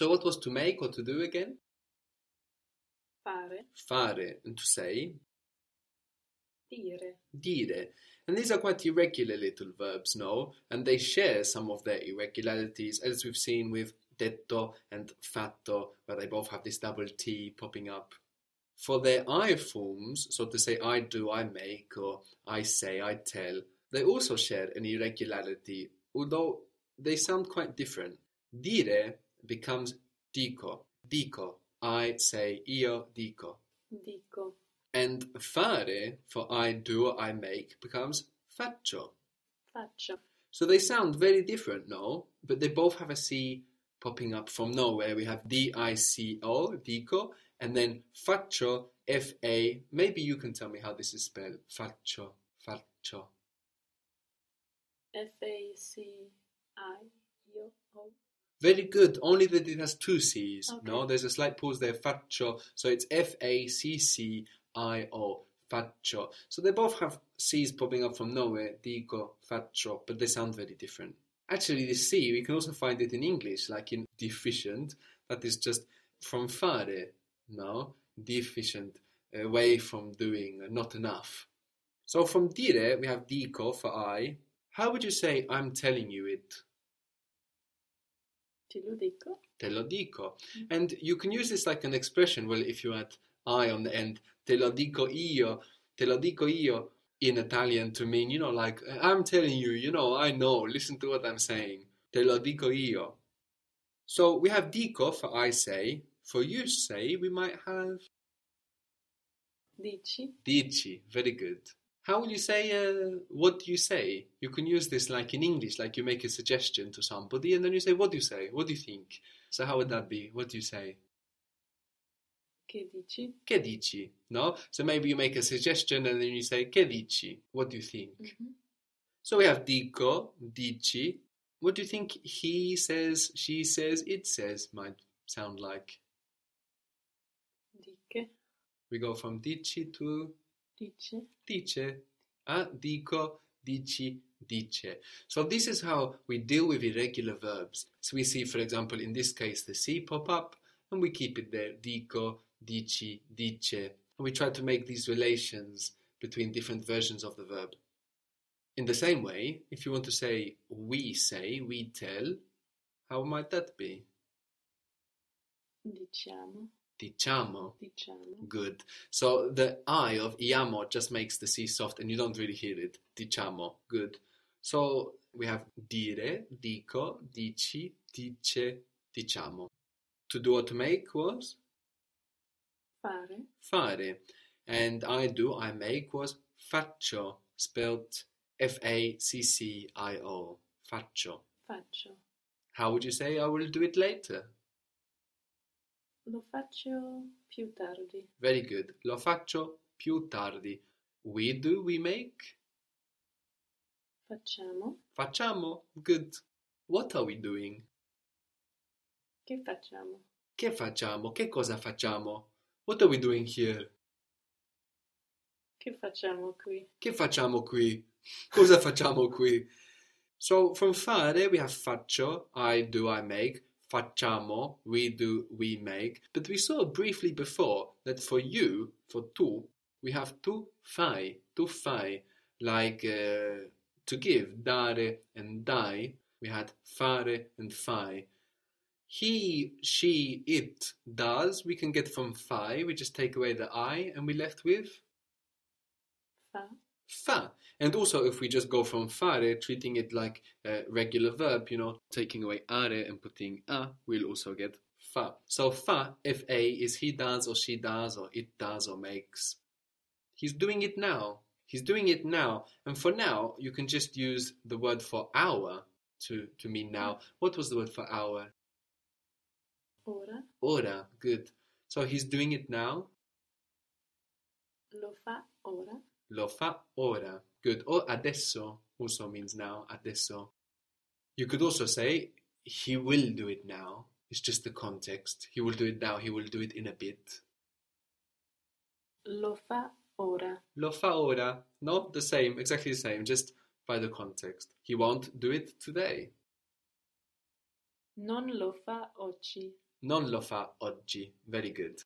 So what was to make or to do again? Fare. Fare. And to say? Dire. Dire. And these are quite irregular little verbs, no? And they share some of their irregularities, as we've seen with detto and fatto, where they both have this double T popping up. For their I forms, so to say I do, I make, or I say, I tell, they also share an irregularity, although they sound quite different. Dire becomes dico, dico, I say, io dico. Dico. And fare, for I do, I make, becomes faccio. Faccio. So they sound very different, no? But they both have a C popping up from nowhere. We have D-I-C-O, dico, and then faccio, F-A. Maybe you can tell me how this is spelled. Faccio, faccio. F-A-C-I-O. Very good, only that it has two C's. Okay. No, there's a slight pause there, faccio. So it's F A C C I O, faccio. So they both have C's popping up from nowhere, dico, faccio, but they sound very different. Actually, the C, we can also find it in English, like in deficient, that is just from fare, no? Deficient, uh, away from doing, not enough. So from dire, we have dico for I. How would you say I'm telling you it? Te lo dico. te lo dico. And you can use this like an expression. Well, if you add I on the end, te lo dico io, te lo dico io in Italian to mean, you know, like, I'm telling you, you know, I know, listen to what I'm saying. Te lo dico io. So we have dico for I say. For you say, we might have Dici. dici. Very good. How will you say, uh, what do you say? You can use this like in English, like you make a suggestion to somebody and then you say, what do you say? What do you think? So how would that be? What do you say? Che dici? Che dici? No? So maybe you make a suggestion and then you say, che dici? What do you think? Mhm. So we have dico, dici. What do you think he says, she says, it says might sound like? Diche. We go from dici to Dice. dice. Ah, dico, dici, dice. So this is how we deal with irregular verbs. So we see, for example, in this case, the C pop up, and we keep it there. Dico, dici, dice. And we try to make these relations between different versions of the verb. In the same way, if you want to say we say, we tell, how might that be? Diciamo. Diciamo. Diciamo. Good. So the I of iamo just makes the C soft and you don't really hear it. Diciamo. Good. So we have dire, dico, dici, dice, diciamo. To do or to make was Fare. fare. And I do, I make was faccio, spelled F A C C I O. Faccio. Faccio. How would you say I will do it later? Lo faccio più tardi. Very good. Lo faccio più tardi. We do, we make. Facciamo. Facciamo. Good. What are we doing? Che facciamo? Che facciamo? Che cosa facciamo? What are we doing here? Che facciamo qui? Che facciamo qui? Cosa facciamo qui? So from fare we have faccio, I do, I make. Facciamo, we do, we make. But we saw briefly before that for you, for tu, we have tu fai, tu fai, like uh, to give, dare and dai. We had fare and fai. He, she, it does. We can get from fai. We just take away the I, and we left with Fa. Fa. And also, if we just go from fare, treating it like a regular verb, you know, taking away are and putting a, we'll also get fa. So fa, fa, is he does or she does or it does or makes. He's doing it now. He's doing it now. And for now, you can just use the word for hour to, to mean now. What was the word for hour? Ora. Ora. Good. So he's doing it now. Lo fa ora. Lo fa ora. Good. Or adesso also means now. Adesso. You could also say he will do it now. It's just the context. He will do it now. He will do it in a bit. Lo fa ora. Lo fa ora. No, the same. Exactly the same. Just by the context. He won't do it today. Non lo fa oggi. Non lo fa oggi. Very good.